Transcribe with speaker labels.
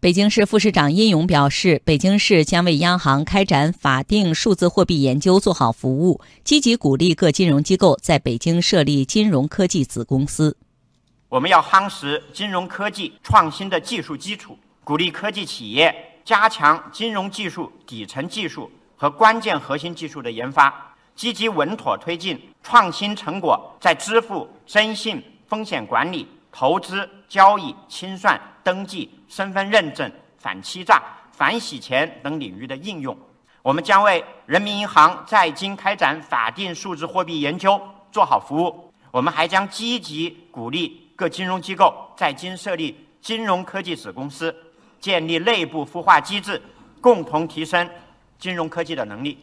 Speaker 1: 北京市副市长殷勇表示，北京市将为央行开展法定数字货币研究做好服务，积极鼓励各金融机构在北京设立金融科技子公司。
Speaker 2: 我们要夯实金融科技创新的技术基础，鼓励科技企业加强金融技术底层技术和关键核心技术的研发，积极稳妥推进创新成果在支付、征信、风险管理。投资、交易、清算、登记、身份认证、反欺诈、反洗钱等领域的应用，我们将为人民银行在京开展法定数字货币研究做好服务。我们还将积极鼓励各金融机构在京设立金融科技子公司，建立内部孵化机制，共同提升金融科技的能力。